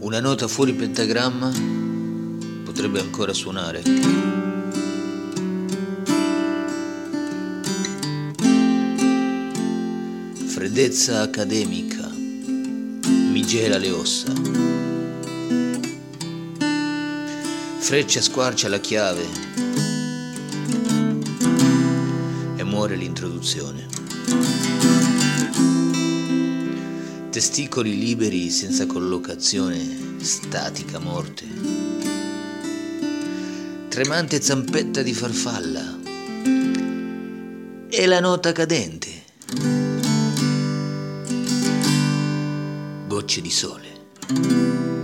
Una nota fuori pentagramma potrebbe ancora suonare. Freddezza accademica mi gela le ossa. Freccia squarcia la chiave e muore l'introduzione. Testicoli liberi senza collocazione, statica morte. Tremante zampetta di farfalla. E la nota cadente. Gocce di sole.